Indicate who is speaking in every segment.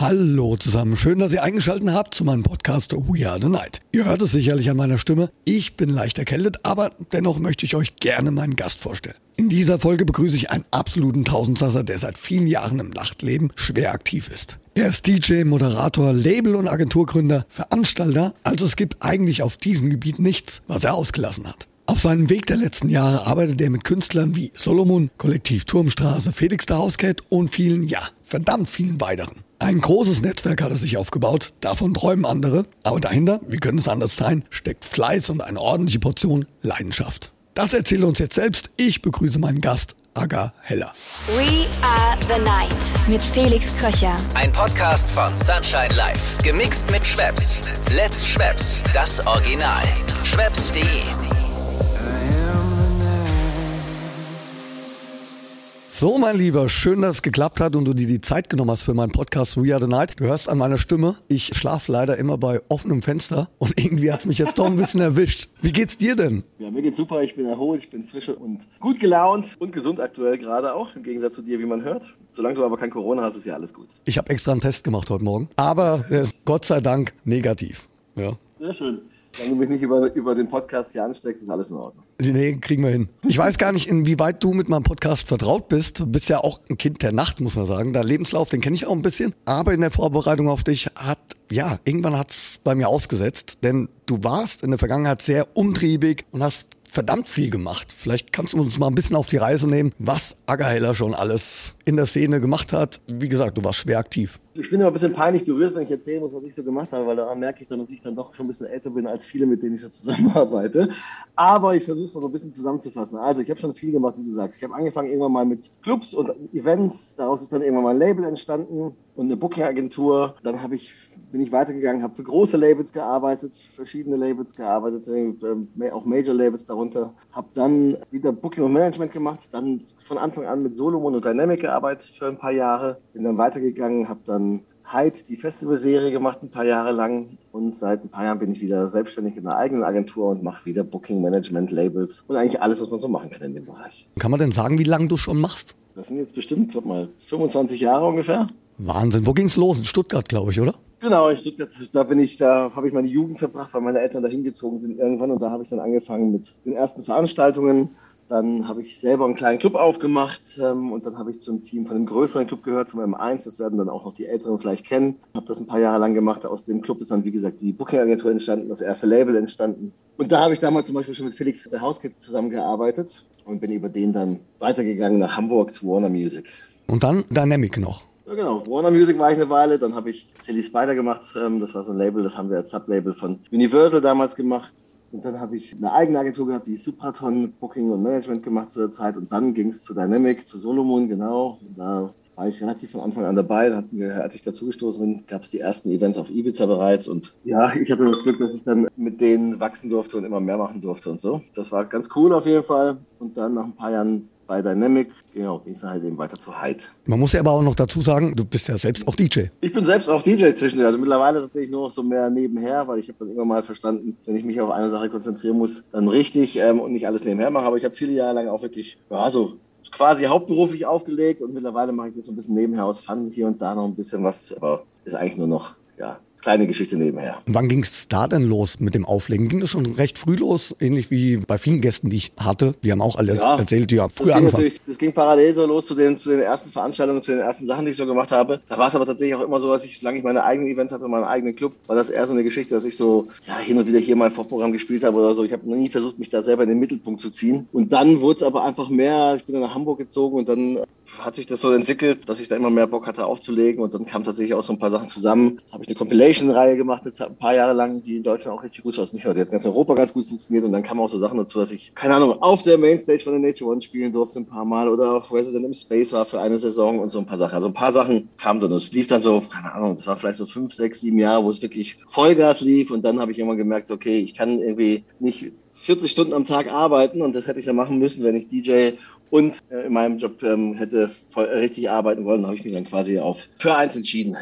Speaker 1: Hallo zusammen, schön, dass ihr eingeschaltet habt zu meinem Podcast We Are the Night. Ihr hört es sicherlich an meiner Stimme, ich bin leicht erkältet, aber dennoch möchte ich euch gerne meinen Gast vorstellen. In dieser Folge begrüße ich einen absoluten Tausendsasser, der seit vielen Jahren im Nachtleben schwer aktiv ist. Er ist DJ, Moderator, Label- und Agenturgründer, Veranstalter, also es gibt eigentlich auf diesem Gebiet nichts, was er ausgelassen hat. Auf seinem Weg der letzten Jahre arbeitet er mit Künstlern wie Solomon, Kollektiv Turmstraße, Felix der Hauscat und vielen, ja, verdammt vielen weiteren. Ein großes Netzwerk hat er sich aufgebaut, davon träumen andere, aber dahinter, wie könnte es anders sein, steckt Fleiß und eine ordentliche Portion Leidenschaft. Das erzählt uns jetzt selbst. Ich begrüße meinen Gast, Aga Heller.
Speaker 2: We are the night mit Felix Kröcher.
Speaker 3: Ein Podcast von Sunshine Life. Gemixt mit Schwepps. Let's Schwepps. Das Original. Schwepps.de
Speaker 1: So, mein Lieber, schön, dass es geklappt hat und du dir die Zeit genommen hast für meinen Podcast We Are the Night. Du hörst an meiner Stimme, ich schlafe leider immer bei offenem Fenster und irgendwie hat es mich jetzt doch ein bisschen erwischt. Wie geht's dir denn?
Speaker 4: Ja, mir geht's super, ich bin erholt, ich bin frisch und gut gelaunt und gesund aktuell gerade auch, im Gegensatz zu dir, wie man hört. Solange du aber kein Corona hast, ist ja alles gut.
Speaker 1: Ich habe extra einen Test gemacht heute Morgen, aber äh, Gott sei Dank negativ. Ja.
Speaker 4: Sehr schön. Wenn du mich nicht über, über den Podcast hier ansteckst, ist alles in Ordnung.
Speaker 1: Nee, kriegen wir hin. Ich weiß gar nicht, inwieweit du mit meinem Podcast vertraut bist. Du bist ja auch ein Kind der Nacht, muss man sagen. Dein Lebenslauf, den kenne ich auch ein bisschen. Aber in der Vorbereitung auf dich hat, ja, irgendwann hat's bei mir ausgesetzt. Denn du warst in der Vergangenheit sehr umtriebig und hast verdammt viel gemacht. Vielleicht kannst du uns mal ein bisschen auf die Reise nehmen, was Aggerheller schon alles in der Szene gemacht hat. Wie gesagt, du warst schwer aktiv.
Speaker 4: Ich bin immer ein bisschen peinlich berührt, wenn ich erzählen muss, was ich so gemacht habe, weil daran merke ich dann, dass ich dann doch schon ein bisschen älter bin als viele, mit denen ich so zusammenarbeite. Aber ich versuche es mal so ein bisschen zusammenzufassen. Also ich habe schon viel gemacht, wie du sagst. Ich habe angefangen irgendwann mal mit Clubs und Events. Daraus ist dann irgendwann mal ein Label entstanden und eine Booking-Agentur. Dann habe ich, bin ich weitergegangen, habe für große Labels gearbeitet, verschiedene Labels gearbeitet, äh, auch Major-Labels darunter. Habe dann wieder Booking und Management gemacht, dann von Anfang an mit Solomon und Dynamic gearbeitet für ein paar Jahre. Bin dann weitergegangen, habe dann Hyde, die Festivalserie gemacht ein paar Jahre lang und seit ein paar Jahren bin ich wieder selbstständig in einer eigenen Agentur und mache wieder Booking, Management, Labels und eigentlich alles, was man so machen kann in dem Bereich.
Speaker 1: Kann man denn sagen, wie lange du schon machst?
Speaker 4: Das sind jetzt bestimmt, sag mal, 25 Jahre ungefähr.
Speaker 1: Wahnsinn. Wo ging's los? In Stuttgart, glaube ich, oder?
Speaker 4: Genau, in Stuttgart, da bin ich, da habe ich meine Jugend verbracht, weil meine Eltern da hingezogen sind irgendwann und da habe ich dann angefangen mit den ersten Veranstaltungen. Dann habe ich selber einen kleinen Club aufgemacht ähm, und dann habe ich zum Team von einem größeren Club gehört, zum M1. Das werden dann auch noch die Älteren vielleicht kennen. Habe das ein paar Jahre lang gemacht. Aus dem Club ist dann, wie gesagt, die Booking-Agentur entstanden, das erste Label entstanden. Und da habe ich damals zum Beispiel schon mit Felix der Hauskit zusammengearbeitet und bin über den dann weitergegangen nach Hamburg zu Warner Music.
Speaker 1: Und dann Dynamic noch.
Speaker 4: Ja, genau. Warner Music war ich eine Weile, dann habe ich Silly Spider gemacht. Ähm, das war so ein Label, das haben wir als Sublabel von Universal damals gemacht. Und dann habe ich eine eigene Agentur gehabt, die Supraton Booking und Management gemacht zu der Zeit. Und dann ging es zu Dynamic, zu Solomon, genau. Und da war ich relativ von Anfang an dabei. Da hatten wir, als ich dazugestoßen bin, gab es die ersten Events auf Ibiza bereits. Und ja, ich hatte das Glück, dass ich dann mit denen wachsen durfte und immer mehr machen durfte und so. Das war ganz cool auf jeden Fall. Und dann nach ein paar Jahren bei Dynamic, genau, ging es halt eben weiter zu Hyde.
Speaker 1: Man muss ja aber auch noch dazu sagen, du bist ja selbst auch DJ.
Speaker 4: Ich bin selbst auch DJ zwischendurch, also mittlerweile tatsächlich nur noch so mehr nebenher, weil ich habe dann irgendwann mal verstanden, wenn ich mich auf eine Sache konzentrieren muss, dann richtig ähm, und nicht alles nebenher mache. Aber ich habe viele Jahre lang auch wirklich, ja, so quasi hauptberuflich aufgelegt und mittlerweile mache ich das so ein bisschen nebenher aus Fun hier und da noch ein bisschen was, aber ist eigentlich nur noch, ja, kleine Geschichte nebenher.
Speaker 1: Wann ging es da denn los mit dem Auflegen? Ging das schon recht früh los, ähnlich wie bei vielen Gästen, die ich hatte? Die haben auch alle ja, erzählt, die haben früh angefangen.
Speaker 4: Das ging parallel so los zu den, zu den ersten Veranstaltungen, zu den ersten Sachen, die ich so gemacht habe. Da war es aber tatsächlich auch immer so, dass ich, solange ich meine eigenen Events hatte, meinen eigenen Club, war das eher so eine Geschichte, dass ich so ja, hin und wieder hier mal Vorprogramm gespielt habe oder so. Ich habe nie versucht, mich da selber in den Mittelpunkt zu ziehen. Und dann wurde es aber einfach mehr. Ich bin dann nach Hamburg gezogen und dann hat sich das so entwickelt, dass ich da immer mehr Bock hatte aufzulegen und dann kam tatsächlich auch so ein paar Sachen zusammen. Habe ich eine Compilation-Reihe gemacht, jetzt ein paar Jahre lang, die in Deutschland auch richtig gut aus nicht nur, hat ganz Europa ganz gut funktioniert und dann kamen auch so Sachen dazu, dass ich, keine Ahnung, auf der Mainstage von der Nature One spielen durfte ein paar Mal oder auch Resident im Space war für eine Saison und so ein paar Sachen. Also ein paar Sachen kamen dann. Es lief dann so, keine Ahnung, das war vielleicht so fünf, sechs, sieben Jahre, wo es wirklich Vollgas lief und dann habe ich immer gemerkt, okay, ich kann irgendwie nicht 40 Stunden am Tag arbeiten und das hätte ich ja machen müssen, wenn ich DJ und äh, in meinem Job ähm, hätte voll, richtig arbeiten wollen, habe ich mich dann quasi auf für eins entschieden.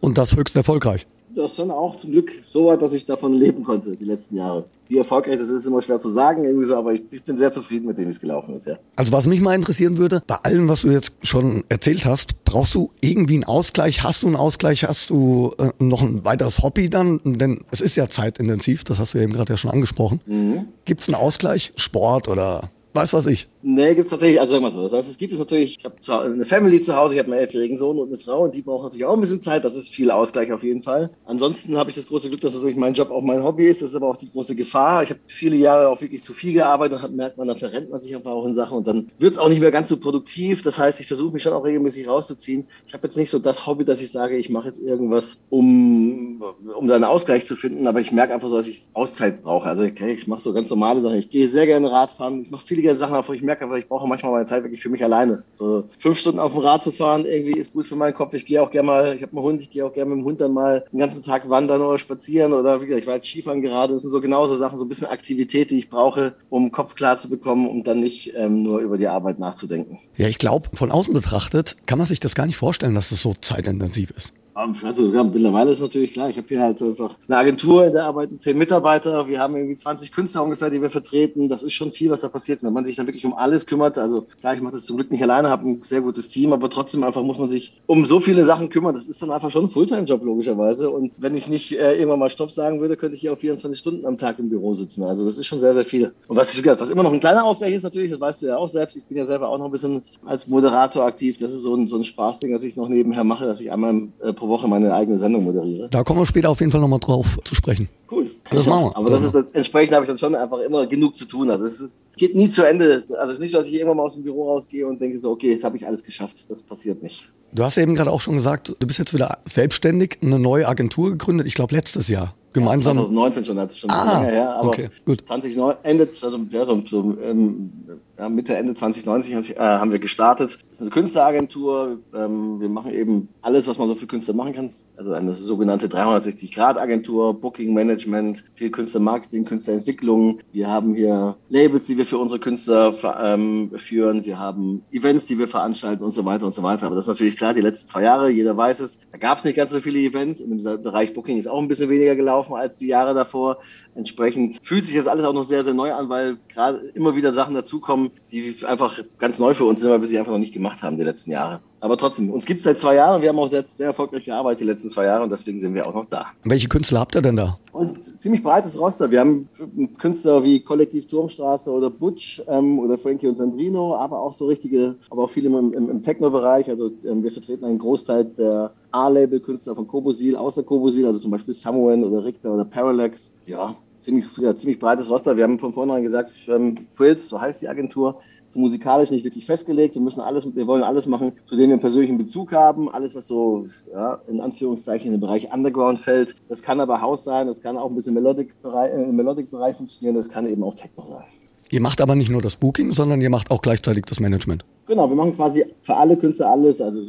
Speaker 1: Und das höchst erfolgreich.
Speaker 4: das ist dann auch zum Glück so weit, dass ich davon leben konnte die letzten Jahre. Wie erfolgreich das ist, ist immer schwer zu sagen, irgendwie so, aber ich, ich bin sehr zufrieden mit dem, wie es gelaufen ist, ja.
Speaker 1: Also was mich mal interessieren würde, bei allem, was du jetzt schon erzählt hast, brauchst du irgendwie einen Ausgleich? Hast du einen Ausgleich? Hast du äh, noch ein weiteres Hobby dann? Denn es ist ja zeitintensiv, das hast du eben gerade ja schon angesprochen. Mhm. Gibt es einen Ausgleich? Sport oder weiß was ich?
Speaker 4: Nee, gibt's tatsächlich, also sagen wir so, das heißt, es gibt es natürlich, ich habe eine Family zu Hause, ich habe einen elfjährigen Sohn und eine Frau und die brauchen natürlich auch ein bisschen Zeit, das ist viel Ausgleich auf jeden Fall. Ansonsten habe ich das große Glück, dass natürlich mein Job auch mein Hobby ist, das ist aber auch die große Gefahr. Ich habe viele Jahre auch wirklich zu viel gearbeitet hat, merkt man, dann verrennt man sich einfach auch in Sachen und dann wird's auch nicht mehr ganz so produktiv. Das heißt, ich versuche mich schon auch regelmäßig rauszuziehen. Ich habe jetzt nicht so das Hobby, dass ich sage, ich mache jetzt irgendwas, um, um da einen Ausgleich zu finden, aber ich merke einfach so, dass ich Auszeit brauche. Also okay, ich mache so ganz normale Sachen. Ich gehe sehr gerne Radfahren, ich mache viele gerne Sachen, aber ich merke einfach, ich brauche manchmal meine Zeit wirklich für mich alleine. So fünf Stunden auf dem Rad zu fahren, irgendwie ist gut für meinen Kopf. Ich gehe auch gerne mal, ich habe einen Hund, ich gehe auch gerne mit dem Hund dann mal den ganzen Tag wandern oder spazieren oder wie gesagt, ich war jetzt Skifahren gerade. Das sind so genauso Sachen, so ein bisschen Aktivität, die ich brauche, um den Kopf klar zu bekommen und dann nicht ähm, nur über die Arbeit nachzudenken.
Speaker 1: Ja, ich glaube, von außen betrachtet kann man sich das gar nicht vorstellen, dass das so zeitintensiv ist.
Speaker 4: Also mittlerweile ist natürlich klar, ich habe hier halt einfach eine Agentur, in der arbeiten zehn Mitarbeiter, wir haben irgendwie 20 Künstler ungefähr, die wir vertreten. Das ist schon viel, was da passiert. Wenn man sich dann wirklich um alles kümmert, also klar, ich mache das zum Glück nicht alleine, habe ein sehr gutes Team, aber trotzdem einfach muss man sich um so viele Sachen kümmern. Das ist dann einfach schon ein Fulltime-Job logischerweise. Und wenn ich nicht äh, irgendwann mal Stopp sagen würde, könnte ich hier auch 24 Stunden am Tag im Büro sitzen. Also das ist schon sehr, sehr viel. Und was ich was immer noch ein kleiner Ausgleich ist natürlich, das weißt du ja auch selbst. Ich bin ja selber auch noch ein bisschen als Moderator aktiv. Das ist so ein, so ein Spaßding, das ich noch nebenher mache, dass ich einmal äh, pro Woche meine eigene Sendung moderiere.
Speaker 1: Da kommen wir später auf jeden Fall nochmal drauf zu sprechen.
Speaker 4: Cool. Das machen wir. Aber das ist das, entsprechend habe ich dann schon einfach immer genug zu tun. Also es ist, geht nie zu Ende. Also es ist nicht, dass ich irgendwann mal aus dem Büro rausgehe und denke so, okay, jetzt habe ich alles geschafft. Das passiert nicht.
Speaker 1: Du hast eben gerade auch schon gesagt, du bist jetzt wieder selbstständig, eine neue Agentur gegründet, ich glaube letztes Jahr. Gemeinsam.
Speaker 4: Ja, 2019 schon, das ist schon
Speaker 1: ah, länger her. Aber
Speaker 4: okay, gut. 2009, Ende, also ja, so, so ähm, ja, Mitte, Ende 2090 äh, haben wir gestartet. Das ist eine Künstleragentur. Ähm, wir machen eben alles, was man so für Künstler machen kann. Also eine sogenannte 360-Grad-Agentur, Booking-Management, viel Künstlermarketing, Künstlerentwicklung. Wir haben hier Labels, die wir für unsere Künstler ähm, führen. Wir haben Events, die wir veranstalten und so weiter und so weiter. Aber das ist natürlich klar, die letzten zwei Jahre, jeder weiß es, da gab es nicht ganz so viele Events. In dem Bereich Booking ist auch ein bisschen weniger gelaufen als die Jahre davor. Entsprechend fühlt sich das alles auch noch sehr, sehr neu an, weil gerade immer wieder Sachen dazukommen, die einfach ganz neu für uns sind, weil wir sie einfach noch nicht gemacht haben die letzten Jahre. Aber trotzdem, uns gibt es seit zwei Jahren und wir haben auch sehr, sehr erfolgreich gearbeitet die letzten zwei Jahre und deswegen sind wir auch noch da.
Speaker 1: Welche Künstler habt ihr denn da?
Speaker 4: ziemlich breites Roster. Wir haben Künstler wie Kollektiv Turmstraße oder Butch ähm, oder Frankie und Sandrino, aber auch so richtige, aber auch viele im, im, im Techno-Bereich. Also ähm, wir vertreten einen Großteil der A-Label-Künstler von Kobosil, außer Kobosil, also zum Beispiel Samuel oder Richter oder Parallax. Ja, ziemlich, ja, ziemlich breites Roster. Wir haben von vornherein gesagt, ähm, Frills, so heißt die Agentur, so musikalisch nicht wirklich festgelegt. Wir müssen alles, wir wollen alles machen, zu dem wir einen persönlichen Bezug haben. Alles, was so, ja, in Anführungszeichen in den Bereich Underground fällt. Das kann aber Haus sein, das kann auch ein bisschen Melodic-Bereich, äh, im Melodic-Bereich funktionieren, das kann eben auch Techno sein.
Speaker 1: Ihr macht aber nicht nur das Booking, sondern ihr macht auch gleichzeitig das Management.
Speaker 4: Genau, wir machen quasi für alle Künstler alles, also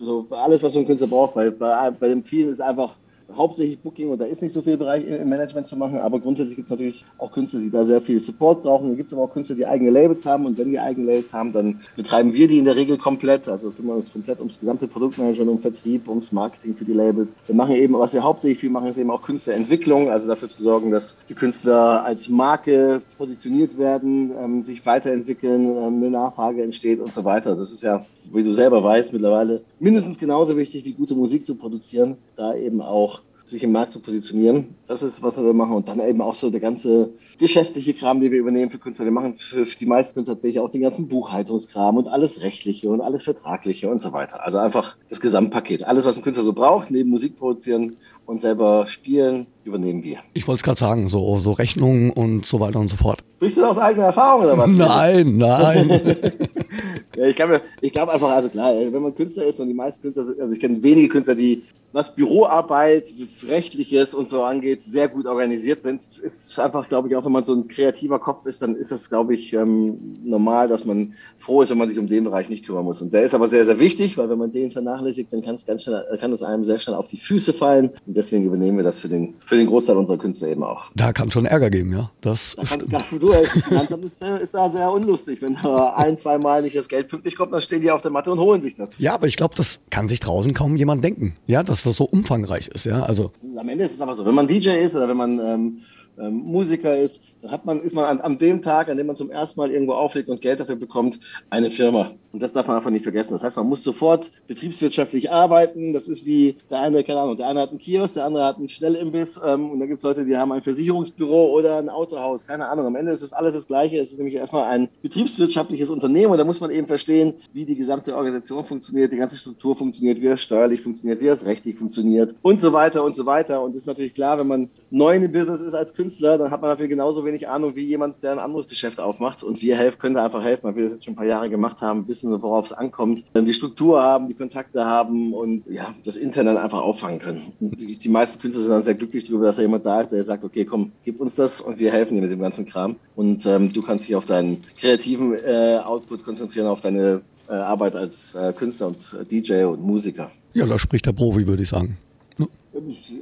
Speaker 4: so alles, was so ein Künstler braucht. Bei, bei, bei dem vielen ist einfach hauptsächlich Booking und da ist nicht so viel Bereich im Management zu machen, aber grundsätzlich gibt es natürlich auch Künstler, die da sehr viel Support brauchen. Dann gibt es aber auch Künstler, die eigene Labels haben und wenn die eigene Labels haben, dann betreiben wir die in der Regel komplett, also kümmern uns komplett ums gesamte Produktmanagement, um Vertrieb, ums Marketing für die Labels. Wir machen eben, was wir hauptsächlich viel machen, ist eben auch Künstlerentwicklung, also dafür zu sorgen, dass die Künstler als Marke positioniert werden, ähm, sich weiterentwickeln, ähm, eine Nachfrage entsteht und so weiter. Das ist ja wie du selber weißt, mittlerweile mindestens genauso wichtig wie gute Musik zu produzieren, da eben auch sich im Markt zu positionieren. Das ist, was wir machen. Und dann eben auch so der ganze geschäftliche Kram, den wir übernehmen für Künstler. Wir machen für die meisten Künstler tatsächlich auch den ganzen Buchhaltungskram und alles Rechtliche und alles Vertragliche und so weiter. Also einfach das Gesamtpaket. Alles, was ein Künstler so braucht, neben Musik produzieren und selber spielen, übernehmen wir.
Speaker 1: Ich wollte es gerade sagen, so, so Rechnungen und so weiter und so fort.
Speaker 4: Sprichst du aus eigener Erfahrung oder was?
Speaker 1: Nein, nein.
Speaker 4: ja, ich, ich glaube einfach, also klar, wenn man Künstler ist und die meisten Künstler, also ich kenne wenige Künstler, die was Büroarbeit, Rechtliches und so angeht, sehr gut organisiert sind. Ist einfach, glaube ich, auch wenn man so ein kreativer Kopf ist, dann ist das, glaube ich, ähm, normal, dass man froh ist, wenn man sich um den Bereich nicht kümmern muss. Und der ist aber sehr, sehr wichtig, weil wenn man den vernachlässigt, dann kann es ganz schnell, kann es einem sehr schnell auf die Füße fallen. Und deswegen übernehmen wir das für den, für den Großteil unserer Künstler eben auch.
Speaker 1: Da kann schon Ärger geben, ja. Das
Speaker 4: da kann, du, Finanzamt ist, ist da sehr unlustig. Wenn da ein, zwei Mal nicht das Geld pünktlich kommt, dann stehen die auf der Matte und holen sich das.
Speaker 1: Ja, aber ich glaube, das kann sich draußen kaum jemand denken. Ja, das dass das so umfangreich ist, ja. Also
Speaker 4: am Ende ist es aber so, wenn man DJ ist oder wenn man ähm, ähm, Musiker ist, dann hat man, ist man an, an, dem Tag, an dem man zum ersten Mal irgendwo auflegt und Geld dafür bekommt, eine Firma. Und das darf man einfach nicht vergessen. Das heißt, man muss sofort betriebswirtschaftlich arbeiten. Das ist wie der eine, keine Ahnung, der eine hat einen Kiosk, der andere hat einen Schnellimbiss ähm, und dann gibt es Leute, die haben ein Versicherungsbüro oder ein Autohaus. Keine Ahnung. Am Ende ist es alles das Gleiche. Es ist nämlich erstmal ein betriebswirtschaftliches Unternehmen und da muss man eben verstehen, wie die gesamte Organisation funktioniert, die ganze Struktur funktioniert, wie das steuerlich funktioniert, wie das rechtlich funktioniert und so weiter und so weiter. Und es ist natürlich klar, wenn man neu in dem Business ist als Künstler, dann hat man natürlich genauso wenig Ahnung wie jemand, der ein anderes Geschäft aufmacht. Und wir helfen, können da einfach helfen, weil wir das jetzt schon ein paar Jahre gemacht haben, wissen, worauf es ankommt, dann die Struktur haben, die Kontakte haben und ja, das Internet einfach auffangen können. Die, die, meisten Künstler sind dann sehr glücklich darüber, dass da jemand da ist, der sagt, okay, komm, gib uns das und wir helfen dir mit dem ganzen Kram. Und ähm, du kannst dich auf deinen kreativen äh, Output konzentrieren, auf deine äh, Arbeit als äh, Künstler und äh, DJ und Musiker.
Speaker 1: Ja, da spricht der Profi, würde ich sagen.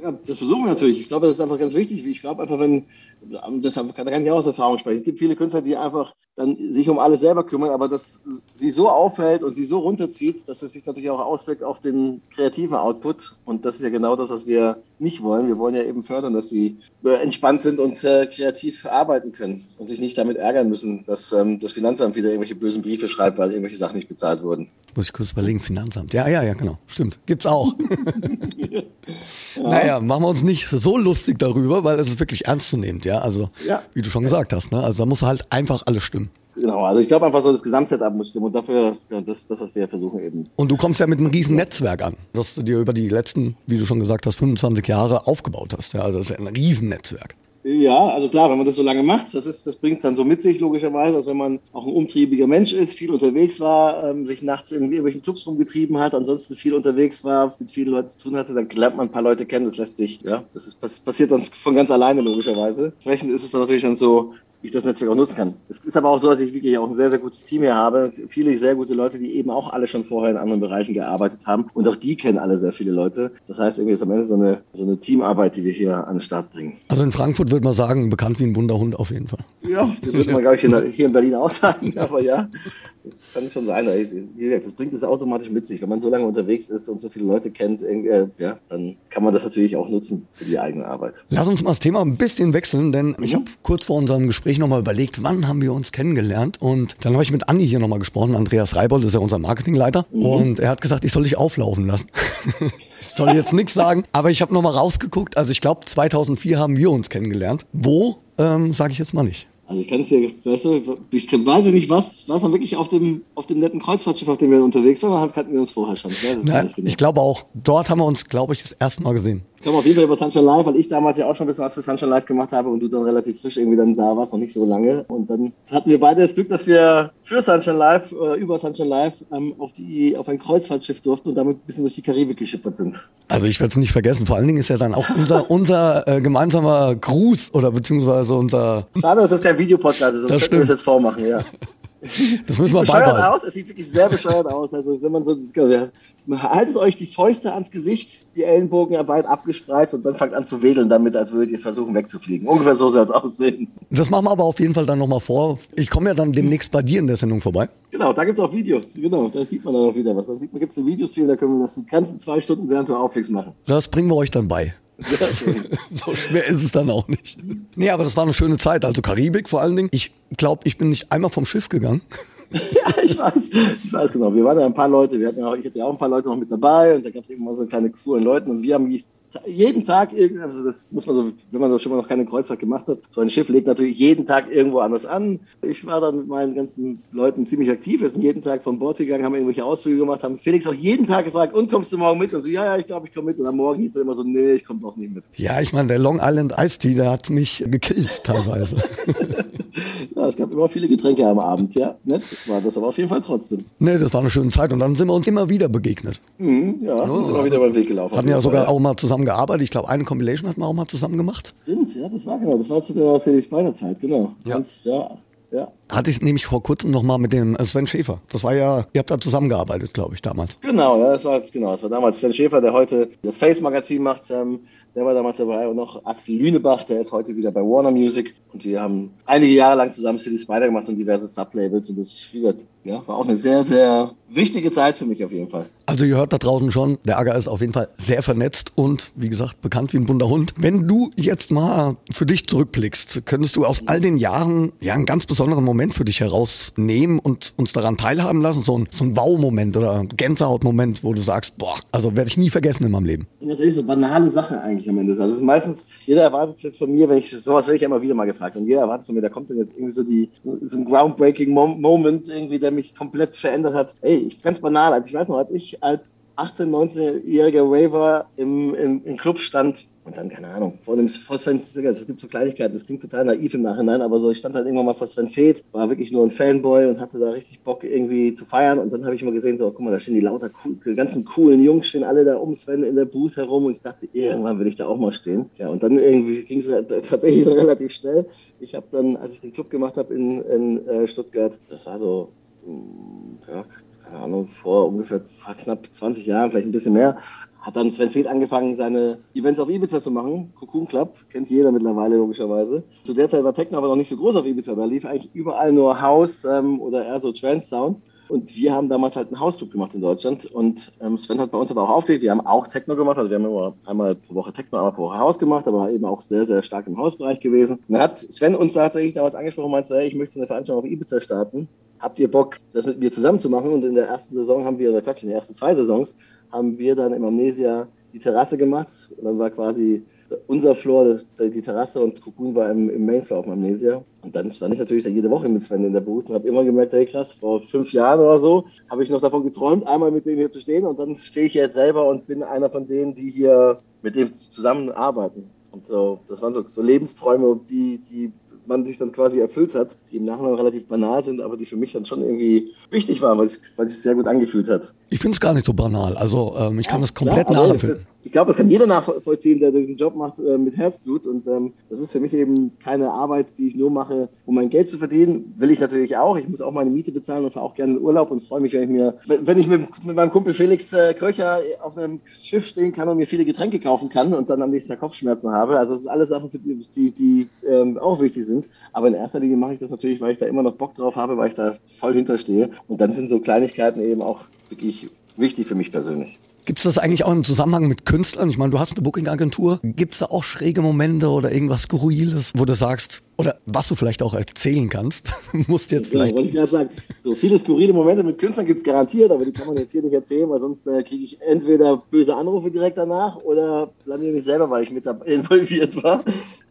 Speaker 4: Ja, das versuchen wir natürlich. Ich glaube, das ist einfach ganz wichtig. Ich glaube einfach, wenn, deshalb kann, kann ich auch aus Erfahrung sprechen. Es gibt viele Künstler, die einfach dann sich um alles selber kümmern, aber dass sie so auffällt und sie so runterzieht, dass es sich natürlich auch auswirkt auf den kreativen Output. Und das ist ja genau das, was wir nicht wollen. Wir wollen ja eben fördern, dass sie äh, entspannt sind und äh, kreativ arbeiten können und sich nicht damit ärgern müssen, dass ähm, das Finanzamt wieder irgendwelche bösen Briefe schreibt, weil irgendwelche Sachen nicht bezahlt wurden.
Speaker 1: Muss ich kurz überlegen, Finanzamt. Ja, ja, ja, genau. Stimmt. Gibt's auch. ja. Naja, machen wir uns nicht so lustig darüber, weil es ist wirklich ernstzunehmend, ja. Also, ja. wie du schon gesagt hast, ne? Also da muss halt einfach alles stimmen.
Speaker 4: Genau, also ich glaube einfach so, das Gesamtsetup muss stimmen und dafür, ja, das, das, was wir versuchen eben.
Speaker 1: Und du kommst ja mit einem riesen Netzwerk an, das du dir über die letzten, wie du schon gesagt hast, 25 Jahre aufgebaut hast. Ja, also das ist ja ein Riesennetzwerk.
Speaker 4: Ja, also klar, wenn man das so lange macht, das, ist, das bringt es dann so mit sich, logischerweise, als wenn man auch ein umtriebiger Mensch ist, viel unterwegs war, ähm, sich nachts in irgendwelchen Clubs rumgetrieben hat, ansonsten viel unterwegs war, mit vielen Leuten zu tun hatte, dann lernt man ein paar Leute kennen, das lässt sich, ja, das ist, passiert dann von ganz alleine, logischerweise. Entsprechend ist es dann natürlich dann so, ich das Netzwerk auch nutzen kann. Es ist aber auch so, dass ich wirklich auch ein sehr, sehr gutes Team hier habe. Viele sehr gute Leute, die eben auch alle schon vorher in anderen Bereichen gearbeitet haben. Und auch die kennen alle sehr viele Leute. Das heißt, irgendwie ist am Ende so eine, so eine Teamarbeit, die wir hier an den Start bringen.
Speaker 1: Also in Frankfurt würde man sagen, bekannt wie ein bunter Hund auf jeden Fall.
Speaker 4: Ja, das würde man, glaube ich, hier in Berlin auch sagen. Aber ja, das kann schon sein. Wie gesagt, das bringt es automatisch mit sich. Wenn man so lange unterwegs ist und so viele Leute kennt, äh, ja, dann kann man das natürlich auch nutzen für die eigene Arbeit.
Speaker 1: Lass uns mal das Thema ein bisschen wechseln, denn mhm. ich habe kurz vor unserem Gespräch nochmal überlegt, wann haben wir uns kennengelernt? Und dann habe ich mit Andi hier nochmal gesprochen. Andreas Reibold ist ja unser Marketingleiter. Mhm. Und er hat gesagt, ich soll dich auflaufen lassen. ich soll jetzt nichts sagen, aber ich habe nochmal rausgeguckt. Also ich glaube, 2004 haben wir uns kennengelernt. Wo, ähm, sage ich jetzt mal nicht.
Speaker 4: Also ich kann es dir, weißt du, ich weiß nicht, was, was dann wirklich auf dem, auf dem netten Kreuzfahrtschiff, auf dem wir unterwegs waren, hatten wir uns vorher schon.
Speaker 1: Ich, Nein, ich glaube auch, dort haben wir uns, glaube ich, das erste Mal gesehen.
Speaker 4: Ich komme auf jeden Fall über Sunshine Live, weil ich damals ja auch schon ein bisschen was für Sunshine Live gemacht habe und du dann relativ frisch irgendwie dann da warst, noch nicht so lange. Und dann hatten wir beide das Glück, dass wir für Sunshine Live, äh, über Sunshine Live, ähm, auf, die, auf ein Kreuzfahrtschiff durften und damit ein bisschen durch die Karibik geschippert sind.
Speaker 1: Also ich werde es nicht vergessen. Vor allen Dingen ist ja dann auch unser, unser äh, gemeinsamer Gruß oder beziehungsweise unser...
Speaker 4: Schade, dass das kein Videopodcast ist, sonst das könnten wir das jetzt vormachen, ja.
Speaker 1: Das müssen wir beibehalten.
Speaker 4: aus, es sieht wirklich sehr bescheuert aus. Also wenn man so, haltet euch die Fäuste ans Gesicht, die Ellenbogen weit abgespreizt und dann fangt an zu wedeln damit, als würdet ihr versuchen wegzufliegen. Ungefähr so soll es aussehen.
Speaker 1: Das machen wir aber auf jeden Fall dann nochmal vor. Ich komme ja dann demnächst bei dir in der Sendung vorbei.
Speaker 4: Genau, da gibt es auch Videos. Genau, da sieht man dann auch wieder was. Da sieht man, gibt es Videos für, da können wir das die ganzen zwei Stunden während du auflegst machen.
Speaker 1: Das bringen wir euch dann bei. so schwer ist es dann auch nicht. Nee, aber das war eine schöne Zeit. Also Karibik vor allen Dingen. Ich glaube, ich bin nicht einmal vom Schiff gegangen.
Speaker 4: Ja, ich weiß, ich weiß genau. Wir waren ja ein paar Leute, wir hatten ja auch, ich hatte ja auch ein paar Leute noch mit dabei und da gab es immer so eine kleine Crew an Leuten und wir haben jeden Tag, also das muss man so, wenn man so schon mal noch keine Kreuzfahrt gemacht hat, so ein Schiff legt natürlich jeden Tag irgendwo anders an. Ich war dann mit meinen ganzen Leuten ziemlich aktiv, wir sind jeden Tag von Bord gegangen, haben irgendwelche Ausflüge gemacht, haben Felix auch jeden Tag gefragt, und kommst du morgen mit? Und so, ja, ja, ich glaube, ich komme mit. Und am Morgen hieß er immer so, nee, ich komme doch nicht mit.
Speaker 1: Ja, ich meine, der Long Island Ice Tea, der hat mich gekillt teilweise.
Speaker 4: ja, es gab immer viele Getränke am Abend, ja. Nett war das aber auf jeden Fall trotzdem.
Speaker 1: Nee, das war eine schöne Zeit und dann sind wir uns immer wieder begegnet.
Speaker 4: Mhm, ja, ja, sind immer wieder den Weg gelaufen.
Speaker 1: Hatten ja sogar auch mal zusammen gearbeitet. Ich glaube, eine Compilation hatten wir auch mal zusammen gemacht.
Speaker 4: Stimmt, ja, das war genau. Das war zu der Felix Beiner Zeit, genau.
Speaker 1: Ja.
Speaker 4: Und, ja, ja.
Speaker 1: Hatte ich nämlich vor kurzem nochmal mit dem Sven Schäfer. Das war ja, ihr habt da zusammengearbeitet, glaube ich, damals.
Speaker 4: Genau, ja, das war, genau, das war damals Sven Schäfer, der heute das Face-Magazin macht. Ähm, der war damals dabei und noch Axel Lünebach, der ist heute wieder bei Warner Music. Und wir haben einige Jahre lang zusammen City Spider gemacht und diverse Sublabels. Und das ja, war auch eine sehr, sehr wichtige Zeit für mich auf jeden Fall.
Speaker 1: Also ihr hört da draußen schon, der Ager ist auf jeden Fall sehr vernetzt und wie gesagt bekannt wie ein bunter Hund. Wenn du jetzt mal für dich zurückblickst, könntest du aus all den Jahren ja einen ganz besonderen Moment für dich herausnehmen und uns daran teilhaben lassen, so ein, so ein Wow-Moment oder Gänsehaut-Moment, wo du sagst, boah, also werde ich nie vergessen in meinem Leben.
Speaker 4: Natürlich so banale Sache eigentlich am Ende. Also es ist meistens, jeder erwartet jetzt von mir, wenn ich, sowas werde ich ja immer wieder mal gefragt, und jeder erwartet von mir, da kommt dann jetzt irgendwie so die, so ein groundbreaking Moment irgendwie, der mich komplett verändert hat. Ey, ich, ganz banal, also ich weiß noch, als ich als 18-, 19-jähriger Raver im, im, im Club stand und dann, keine Ahnung, vor dem vor Sven, es gibt so Kleinigkeiten, das klingt total naiv im Nachhinein, aber so, ich stand halt irgendwann mal vor Sven Feth, war wirklich nur ein Fanboy und hatte da richtig Bock irgendwie zu feiern und dann habe ich mal gesehen, so, guck mal, da stehen die lauter, die ganzen coolen Jungs stehen alle da um Sven in der Booth herum und ich dachte, irgendwann will ich da auch mal stehen. Ja, und dann irgendwie ging es tatsächlich relativ schnell. Ich habe dann, als ich den Club gemacht habe in, in äh, Stuttgart, das war so, mm, ja, keine Ahnung, vor ungefähr vor knapp 20 Jahren, vielleicht ein bisschen mehr, hat dann Sven Feth angefangen, seine Events auf Ibiza zu machen. Cocoon Club, kennt jeder mittlerweile logischerweise. Zu der Zeit war Techno aber noch nicht so groß auf Ibiza. Da lief eigentlich überall nur House ähm, oder eher so Trance Sound. Und wir haben damals halt einen Hausclub gemacht in Deutschland. Und ähm, Sven hat bei uns aber auch aufgelegt. Wir haben auch Techno gemacht. Also wir haben immer einmal pro Woche Techno, einmal pro Woche Haus gemacht, aber eben auch sehr, sehr stark im Hausbereich gewesen. Und dann hat Sven uns tatsächlich damals angesprochen und meinte, hey, ich möchte eine Veranstaltung auf Ibiza starten habt ihr Bock, das mit mir zusammen zu machen? Und in der ersten Saison haben wir, oder Quatsch, in den ersten zwei Saisons, haben wir dann im Amnesia die Terrasse gemacht. Und dann war quasi unser Floor, das, die Terrasse und Cocoon war im, im Mainfloor auf dem Amnesia. Und dann stand ich natürlich da jede Woche mit Sven in der Booth und habe immer gemerkt, hey krass, vor fünf Jahren oder so habe ich noch davon geträumt, einmal mit dem hier zu stehen und dann stehe ich jetzt selber und bin einer von denen, die hier mit dem zusammenarbeiten. Und so, das waren so, so Lebensträume, die, die man sich dann quasi erfüllt hat, die im Nachhinein relativ banal sind, aber die für mich dann schon irgendwie wichtig waren, weil es, weil sich sehr gut angefühlt hat.
Speaker 1: Ich finde es gar nicht so banal. Also ähm, ich ja, kann das komplett klar, nachempfinden.
Speaker 4: Ich glaube, das kann jeder nachvollziehen, der diesen Job macht äh, mit Herzblut. Und ähm, das ist für mich eben keine Arbeit, die ich nur mache, um mein Geld zu verdienen. Will ich natürlich auch. Ich muss auch meine Miete bezahlen und fahre auch gerne in Urlaub und freue mich, wenn ich mir, wenn ich mit, mit meinem Kumpel Felix äh, Kröcher auf einem Schiff stehen kann und mir viele Getränke kaufen kann und dann am nächsten Tag Kopfschmerzen habe. Also das ist alles Sachen, die, die, die ähm, auch wichtig sind. Aber in erster Linie mache ich das natürlich, weil ich da immer noch Bock drauf habe, weil ich da voll hinterstehe. Und dann sind so Kleinigkeiten eben auch wirklich wichtig für mich persönlich.
Speaker 1: Gibt es das eigentlich auch im Zusammenhang mit Künstlern? Ich meine, du hast eine Booking-Agentur. Gibt es da auch schräge Momente oder irgendwas Skurriles, wo du sagst, oder was du vielleicht auch erzählen kannst, musst jetzt vielleicht.
Speaker 4: Ja, wollte ich gerade sagen. So viele skurrile Momente mit Künstlern gibt es garantiert, aber die kann man jetzt hier nicht erzählen, weil sonst äh, kriege ich entweder böse Anrufe direkt danach oder blamier mich selber, weil ich mit dabei involviert war.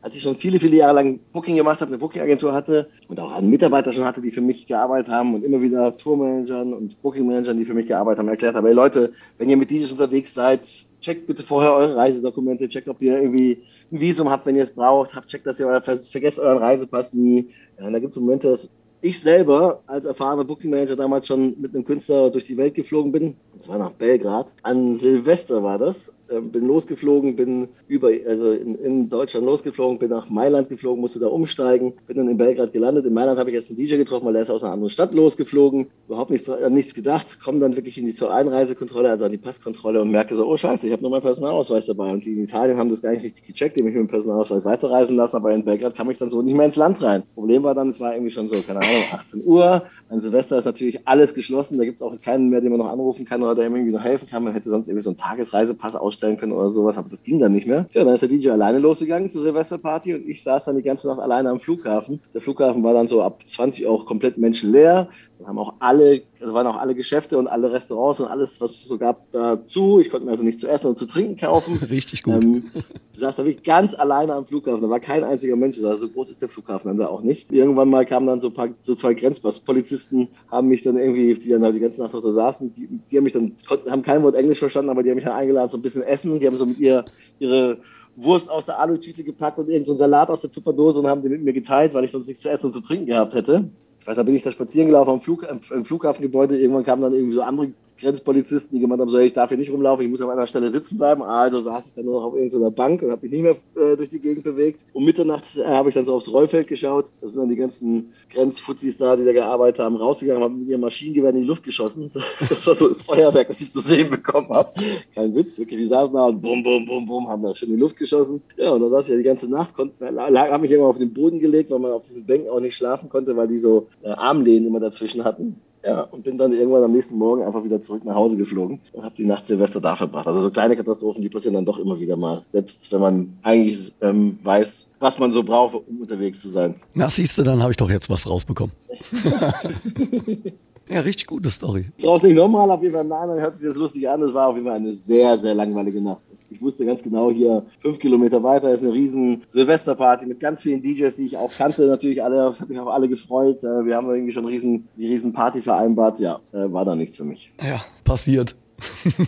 Speaker 4: Als ich schon viele, viele Jahre lang Booking gemacht habe, eine Booking-Agentur hatte und auch einen Mitarbeiter schon hatte, die für mich gearbeitet haben und immer wieder Tourmanagern und Booking-Managern, die für mich gearbeitet haben, erklärt habe, hey Leute, wenn ihr mit DJs unterwegs seid, checkt bitte vorher eure Reisedokumente, checkt, ob ihr irgendwie ein Visum habt, wenn ihr es braucht, habt, checkt, dass ihr euer, vergesst euren Reisepass nie. Ja, und da gibt es Momente, dass ich selber als erfahrener Booking Manager damals schon mit einem Künstler durch die Welt geflogen bin. Das war nach Belgrad. An Silvester war das. Ähm, bin losgeflogen, bin über, also in, in, Deutschland losgeflogen, bin nach Mailand geflogen, musste da umsteigen, bin dann in Belgrad gelandet. In Mailand habe ich jetzt einen DJ getroffen, weil er ist aus einer anderen Stadt losgeflogen, überhaupt nichts, äh, nichts gedacht, komme dann wirklich in die zur Einreisekontrolle, also an die Passkontrolle und merke so, oh scheiße, ich habe nur meinen Personalausweis dabei. Und die in Italien haben das gar nicht richtig gecheckt, die mich mit dem Personalausweis weiterreisen lassen, aber in Belgrad kam ich dann so nicht mehr ins Land rein. Problem war dann, es war irgendwie schon so, keine Ahnung, 18 Uhr, an Silvester ist natürlich alles geschlossen, da gibt es auch keinen mehr, den man noch anrufen kann oder der irgendwie noch helfen kann. Man hätte sonst irgendwie so einen Tagesreisepass ausstellen können oder sowas, aber das ging dann nicht mehr. Ja, dann ist der DJ alleine losgegangen zur Silvesterparty und ich saß dann die ganze Nacht alleine am Flughafen. Der Flughafen war dann so ab 20 auch komplett menschenleer. Haben auch alle, also waren auch alle Geschäfte und alle Restaurants und alles, was es so gab, dazu. Ich konnte mir also nichts zu essen und zu trinken kaufen.
Speaker 1: Richtig gut. Ähm,
Speaker 4: ich saß da wirklich ganz alleine am Flughafen. Da war kein einziger Mensch. Also so groß ist der Flughafen dann da auch nicht. Irgendwann mal kamen dann so, paar, so zwei Grenzpasspolizisten, haben mich dann irgendwie, die dann halt die ganze Nacht noch so saßen, die, die haben mich dann, konnten, haben kein Wort Englisch verstanden, aber die haben mich dann eingeladen, so ein bisschen essen. Die haben so mit ihr ihre Wurst aus der Alutüte gepackt und irgendeinen so Salat aus der Tupperdose und haben den mit mir geteilt, weil ich sonst nichts zu essen und zu trinken gehabt hätte weiß, da bin ich da spazieren gelaufen am, Flug, am Flughafengebäude. Irgendwann kamen dann irgendwie so andere Grenzpolizisten, die gemeint haben, so, ich darf hier nicht rumlaufen, ich muss auf einer Stelle sitzen bleiben. Also saß ich dann nur noch auf irgendeiner Bank und habe mich nicht mehr äh, durch die Gegend bewegt. Um Mitternacht äh, habe ich dann so aufs Rollfeld geschaut. Das sind dann die ganzen Grenzfuzis da, die da gearbeitet haben, rausgegangen, haben mit ihrem Maschinengewehr in die Luft geschossen. Das war so das Feuerwerk, das ich zu sehen bekommen habe. Kein Witz, wirklich. Die saßen da und bum, bum, bum, bum, haben da schön in die Luft geschossen. Ja, und dann saß ich ja die ganze Nacht, habe mich immer auf den Boden gelegt, weil man auf diesen Bänken auch nicht schlafen konnte, weil die so äh, Armlehnen immer dazwischen hatten. Ja, und bin dann irgendwann am nächsten Morgen einfach wieder zurück nach Hause geflogen und habe die Nacht Silvester da verbracht. Also so kleine Katastrophen, die passieren dann doch immer wieder mal. Selbst wenn man eigentlich ähm, weiß, was man so braucht, um unterwegs zu sein.
Speaker 1: Na, siehst du, dann habe ich doch jetzt was rausbekommen. ja, richtig gute Story.
Speaker 4: Ich brauche es nicht nochmal, auf jeden Fall im Nachhinein hört sich das lustig an. Es war auf jeden Fall eine sehr, sehr langweilige Nacht. Ich wusste ganz genau, hier fünf Kilometer weiter ist eine riesen Silvesterparty mit ganz vielen DJs, die ich auch kannte. Natürlich alle, habe mich auf alle gefreut. Äh, wir haben irgendwie schon riesen, die riesen Party vereinbart. Ja, äh, war da nichts für mich.
Speaker 1: Ja, passiert.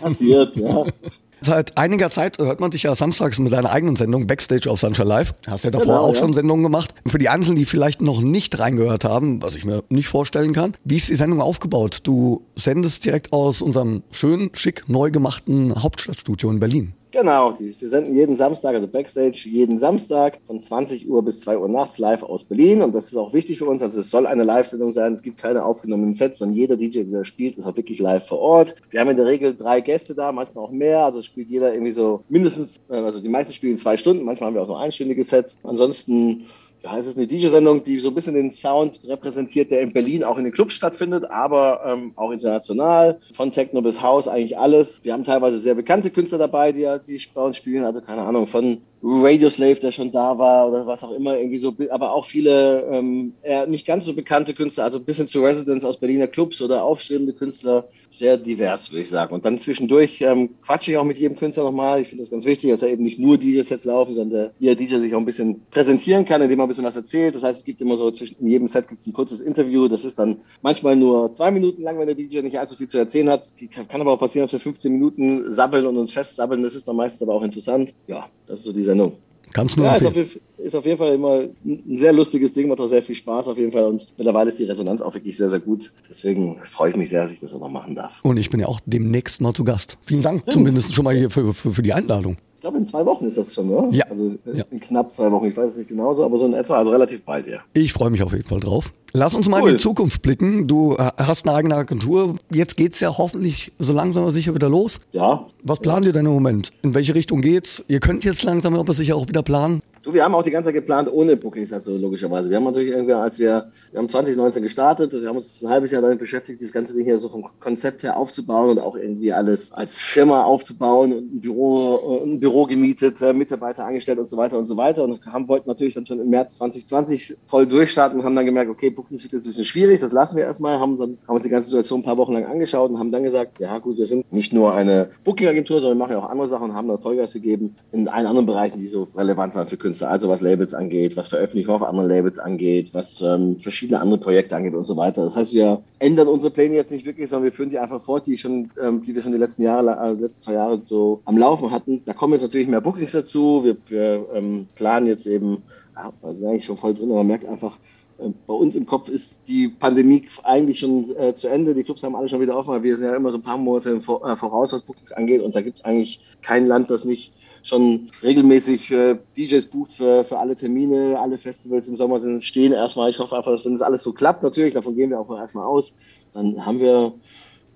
Speaker 4: Passiert, ja.
Speaker 1: Seit einiger Zeit hört man dich ja samstags mit deiner eigenen Sendung Backstage auf Sunshine Live. Hast ja davor
Speaker 4: Genau,
Speaker 1: auch
Speaker 4: ja.
Speaker 1: schon Sendungen gemacht. Für die Einzelnen, die vielleicht noch nicht reingehört haben, was ich mir nicht vorstellen kann, wie ist die Sendung aufgebaut? Du sendest direkt aus unserem schön, schick, neu gemachten Hauptstadtstudio in Berlin.
Speaker 4: Genau, die- wir senden jeden Samstag, also Backstage, jeden Samstag von 20 Uhr bis 2 Uhr nachts live aus Berlin. Und das ist auch wichtig für uns. Also es soll eine Live-Sendung sein. Es gibt keine aufgenommenen Sets, sondern jeder DJ, der spielt, ist auch wirklich live vor Ort. Wir haben in der Regel drei Gäste da, manchmal auch mehr. Also spielt jeder irgendwie so mindestens, äh, also die meisten spielen zwei Stunden, manchmal haben wir auch nur einstündige Sets. Ansonsten ja, es ist eine DJ-Sendung, die so ein bisschen den Sound repräsentiert, der in Berlin auch in den Clubs stattfindet, aber ähm, auch international. Von Techno bis House eigentlich alles. Wir haben teilweise sehr bekannte Künstler dabei, die, die bei uns spielen. Also keine Ahnung, von Radioslave, der schon da war oder was auch immer, irgendwie so, aber auch viele ähm, eher nicht ganz so bekannte Künstler, also ein bisschen zu Residents aus Berliner Clubs oder aufstrebende Künstler, sehr divers, würde ich sagen. Und dann zwischendurch ähm, quatsche ich auch mit jedem Künstler nochmal. Ich finde das ganz wichtig, dass er eben nicht nur DJs jetzt laufen, sondern der, jeder DJ sich auch ein bisschen präsentieren kann, indem er ein bisschen was erzählt. Das heißt, es gibt immer so zwischen jedem Set gibt es ein kurzes Interview. Das ist dann manchmal nur zwei Minuten lang, wenn der DJ nicht allzu viel zu erzählen hat. Kann, aber auch passieren, dass wir 15 Minuten sabbeln und uns festsabbeln. Das ist dann meistens aber auch interessant. Ja, das ist so die Sendung.
Speaker 1: Kannst nur
Speaker 4: Ja, ist auf, ist auf jeden Fall immer ein sehr lustiges Ding, macht auch sehr viel Spaß auf jeden Fall und mittlerweile ist die Resonanz auch wirklich sehr, sehr gut. Deswegen freue ich mich sehr, dass ich das auch noch machen darf.
Speaker 1: Und ich bin ja auch demnächst mal zu Gast. Vielen Dank zumindest schon mal hier für, für, für die Einladung.
Speaker 4: Ich glaube, in zwei Wochen ist das schon, oder?
Speaker 1: Ja.
Speaker 4: Also äh,
Speaker 1: Ja.
Speaker 4: in knapp zwei Wochen, ich weiß es nicht genauso, aber so in etwa, also relativ bald, ja.
Speaker 1: Ich freue mich auf jeden Fall drauf. Lass uns mal in
Speaker 4: Cool.
Speaker 1: die Zukunft blicken. Du äh, hast eine eigene Agentur. Jetzt geht's ja hoffentlich so langsam aber sicher wieder los.
Speaker 4: Ja,
Speaker 1: Was plant ihr denn im Moment? In welche Richtung geht's? Ihr könnt jetzt langsam aber sicher auch wieder planen.
Speaker 4: Du, wir haben auch die ganze Zeit geplant ohne Bookings, also logischerweise. Wir haben natürlich irgendwie, als wir, wir haben 2019 gestartet, wir haben uns ein halbes Jahr damit beschäftigt, das ganze Ding hier so vom Konzept her aufzubauen und auch irgendwie alles als Firma aufzubauen und ein Büro, äh, ein Büro gemietet, äh, Mitarbeiter angestellt und so weiter und so weiter und haben, wollten natürlich dann schon im März 2020 voll durchstarten und haben dann gemerkt, okay, Bookings wird jetzt ein bisschen schwierig, das lassen wir erstmal, haben, dann, haben uns die ganze Situation ein paar Wochen lang angeschaut und haben dann gesagt, ja gut, wir sind nicht nur eine Booking-Agentur, sondern wir machen ja auch andere Sachen und haben dann Vollgas gegeben in allen anderen Bereichen, die so relevant waren für Künstler. Also was Labels angeht, was Veröffentlichung auf anderen Labels angeht, was ähm, verschiedene andere Projekte angeht und so weiter. Das heißt, wir ändern unsere Pläne jetzt nicht wirklich, sondern wir führen die einfach fort, die schon, ähm, die wir schon die letzten Jahre, äh, letzten zwei Jahre so am Laufen hatten. Da kommen jetzt natürlich mehr Bookings dazu. Wir, wir ähm, planen jetzt eben, ja, wir sind eigentlich schon voll drin, aber man merkt einfach, äh, bei uns im Kopf ist die Pandemie eigentlich schon äh, zu Ende. Die Clubs haben alle schon wieder offen, aber wir sind ja immer so ein paar Monate äh, voraus, was Bookings angeht. Und da gibt es eigentlich kein Land, das nicht schon regelmäßig äh, DJs bucht für, für alle Termine, alle Festivals im Sommer sind stehen erstmal. Ich hoffe einfach, dass wenn das alles so klappt, natürlich, davon gehen wir auch erstmal aus, dann haben wir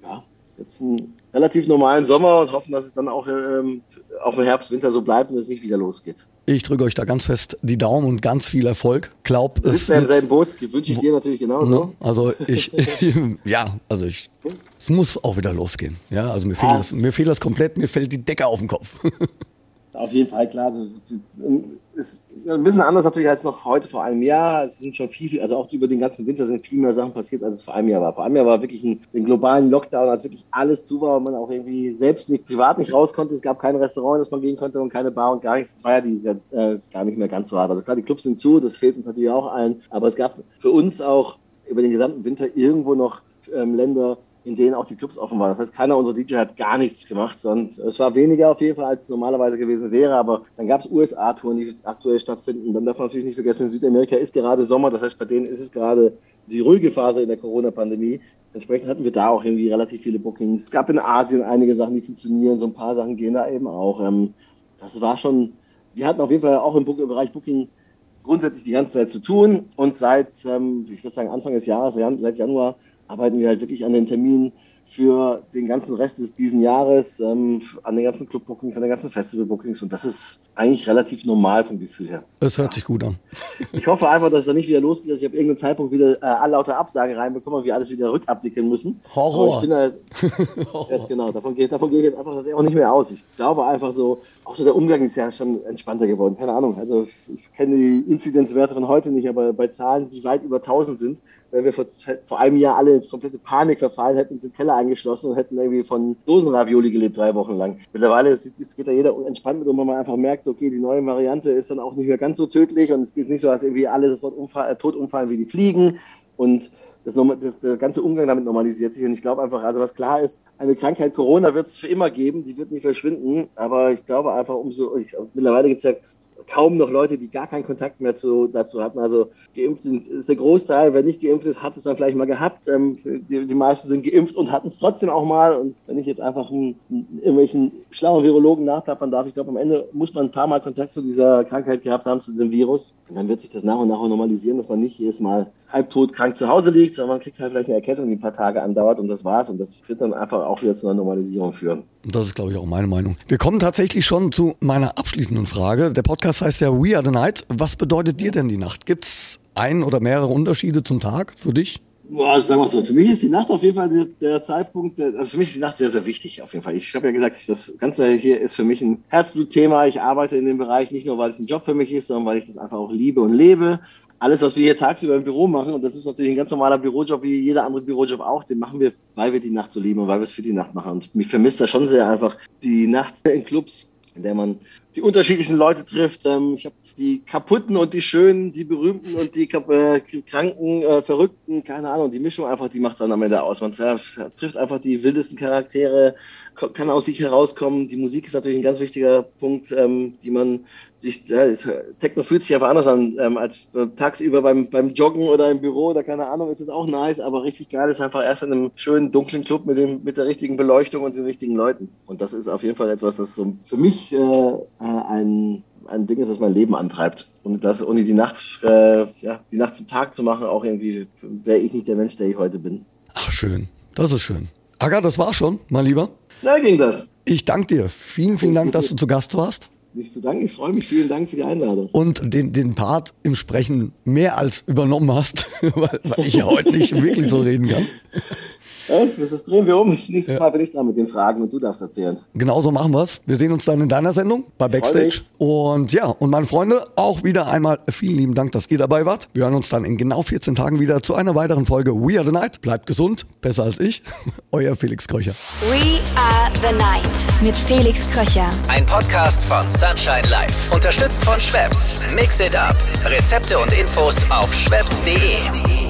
Speaker 4: ja, jetzt einen relativ normalen Sommer und hoffen, dass es dann auch ähm, auf den Herbst, Winter so bleibt und es nicht wieder losgeht.
Speaker 1: Ich drücke euch da ganz fest die Daumen und ganz viel Erfolg. Glaub,
Speaker 4: Du
Speaker 1: es
Speaker 4: sitzt ja im selben Boot, wünsche ich dir natürlich genauso.
Speaker 1: Ne? Also ich, ja, also ich, es muss auch wieder losgehen. Ja, also mir fehlt
Speaker 4: Ja.
Speaker 1: das, mir fehlt das komplett, mir fällt die Decke auf den Kopf.
Speaker 4: Auf jeden Fall, klar. So, ist ein bisschen anders natürlich als noch heute vor einem Jahr. Es sind schon viel, viel, also auch über den ganzen Winter sind viel mehr Sachen passiert, als es vor einem Jahr war. Vor einem Jahr war wirklich ein, den globalen Lockdown, als wirklich alles zu war und man auch irgendwie selbst nicht privat nicht raus konnte. Es gab kein Restaurant, das man gehen konnte und keine Bar und gar nichts. Das war ja dieses Jahr äh, gar nicht mehr ganz so hart. Also klar, die Clubs sind zu, das fehlt uns natürlich auch allen. Aber es gab für uns auch über den gesamten Winter irgendwo noch ähm, Länder, in denen auch die Clubs offen waren. Das heißt, keiner unserer DJ hat gar nichts gemacht, sondern es war weniger auf jeden Fall, als es normalerweise gewesen wäre. Aber dann gab es USA-Touren, die aktuell stattfinden. Dann darf man natürlich nicht vergessen, in Südamerika ist gerade Sommer, das heißt, bei denen ist es gerade die ruhige Phase in der Corona-Pandemie. Entsprechend hatten wir da auch irgendwie relativ viele Bookings. Es gab in Asien einige Sachen, die funktionieren, so ein paar Sachen gehen da eben auch. Ähm, das war schon, wir hatten auf jeden Fall auch im Bereich Booking grundsätzlich die ganze Zeit zu tun und seit, ähm, ich würde sagen, Anfang des Jahres, seit Januar, arbeiten wir halt wirklich an den Terminen für den ganzen Rest des, diesen Jahres, ähm, an den ganzen Club-Bookings, an den ganzen Festival-Bookings. Und das ist eigentlich relativ normal vom Gefühl her.
Speaker 1: Es hört sich gut an.
Speaker 4: Ich hoffe einfach, dass es da nicht wieder losgeht, dass ich auf irgendeinen Zeitpunkt wieder äh, alle lauter Absage reinbekomme und wir alles wieder rückabwickeln müssen.
Speaker 1: Horror.
Speaker 4: ich bin halt, Horror. genau, davon gehe, davon gehe ich jetzt einfach das auch nicht mehr aus. Ich glaube einfach so, auch so der Umgang ist ja schon entspannter geworden. Keine Ahnung, also ich kenne die Inzidenzwerte von heute nicht, aber bei Zahlen, die weit über 1000 sind, wenn wir vor, vor einem Jahr alle in komplette Panik verfallen, hätten uns im Keller eingeschlossen und hätten irgendwie von Dosenravioli gelebt drei Wochen lang. Mittlerweile ist, ist, geht da jeder entspannt mit, und man einfach merkt, okay, die neue Variante ist dann auch nicht mehr ganz so tödlich und es ist nicht so, dass irgendwie alle sofort umfall, äh, tot umfallen wie die Fliegen und das, das, der ganze Umgang damit normalisiert sich und ich glaube einfach, also was klar ist, eine Krankheit Corona wird es für immer geben, die wird nicht verschwinden, aber ich glaube einfach umso, ich, mittlerweile gibt es ja kaum noch Leute, die gar keinen Kontakt mehr zu, dazu hatten. Also geimpft ist der Großteil. Wer nicht geimpft ist, hat es dann vielleicht mal gehabt. Ähm, die, die, meisten sind geimpft und hatten es trotzdem auch mal. Und wenn ich jetzt einfach einen, irgendwelchen schlauen Virologen nachplappern darf, ich glaube, am Ende muss man ein paar Mal Kontakt zu dieser Krankheit gehabt haben, zu diesem Virus. Und dann wird sich das nach und nach normalisieren, dass man nicht jedes Mal halbtot krank zu Hause liegt, sondern man kriegt halt vielleicht eine Erkältung, die ein paar Tage andauert und das war's. Und das wird dann einfach auch wieder zu einer Normalisierung führen.
Speaker 1: Das ist, glaube ich, auch meine Meinung. Wir kommen tatsächlich schon zu meiner abschließenden Frage. Der Podcast heißt ja We Are the Night. Was bedeutet dir denn die Nacht? Gibt es ein oder mehrere Unterschiede zum Tag für dich?
Speaker 4: Boah, also sagen wir so, für mich ist die Nacht auf jeden Fall der, der Zeitpunkt, der, also für mich ist die Nacht sehr, sehr wichtig auf jeden Fall. Ich habe ja gesagt, das Ganze hier ist für mich ein Herzblutthema. Ich arbeite in dem Bereich nicht nur, weil es ein Job für mich ist, sondern weil ich das einfach auch liebe und lebe alles, was wir hier tagsüber im Büro machen, und das ist natürlich ein ganz normaler Bürojob wie jeder andere Bürojob auch, den machen wir, weil wir die Nacht so lieben und weil wir es für die Nacht machen. Und mich vermisst da schon sehr einfach die Nacht in Clubs, in der man die unterschiedlichen Leute trifft. Ähm, ich habe die kaputten und die schönen, die berühmten und die äh, kranken, äh, verrückten, keine Ahnung, die Mischung einfach, die macht es dann am Ende aus. Man trifft einfach die wildesten Charaktere, kann aus sich herauskommen. Die Musik ist natürlich ein ganz wichtiger Punkt, ähm, die man sich, ja, Techno fühlt sich einfach anders an, ähm, als äh, tagsüber beim, beim Joggen oder im Büro oder keine Ahnung, ist es auch nice, aber richtig geil ist einfach erst in einem schönen dunklen Club mit dem, mit der richtigen Beleuchtung und den richtigen Leuten. Und das ist auf jeden Fall etwas, das so für mich äh, ein ein Ding ist, das mein Leben antreibt. Und das ohne die Nacht, äh, ja, die Nacht zum Tag zu machen, auch irgendwie wäre ich nicht der Mensch, der ich heute bin.
Speaker 1: Ach, schön. Das ist schön. Aga, das war schon, mein Lieber.
Speaker 4: Da ging das.
Speaker 1: Ich danke dir. Vielen, vielen Dank, dass du zu Gast warst.
Speaker 4: Nicht zu danken, ich freue mich. Vielen Dank für die Einladung.
Speaker 1: Und den, den Part im Sprechen mehr als übernommen hast, weil, weil ich ja heute nicht wirklich so reden kann.
Speaker 4: Echt? Das drehen wir um. Nächstes ja. Mal bin ich dran mit den Fragen und du darfst erzählen.
Speaker 1: Genauso machen wir es. Wir sehen uns dann in deiner Sendung bei Backstage. Und ja, und meine Freunde, auch wieder einmal vielen lieben Dank, dass ihr dabei wart. Wir hören uns dann in genau 14 Tagen wieder zu einer weiteren Folge We Are the Night. Bleibt gesund, besser als ich. Euer Felix Kröcher.
Speaker 2: We Are the Night mit Felix Kröcher.
Speaker 3: Ein Podcast von Sunshine Life. Unterstützt von Schwebs. Mix it up. Rezepte und Infos auf schwebs.de.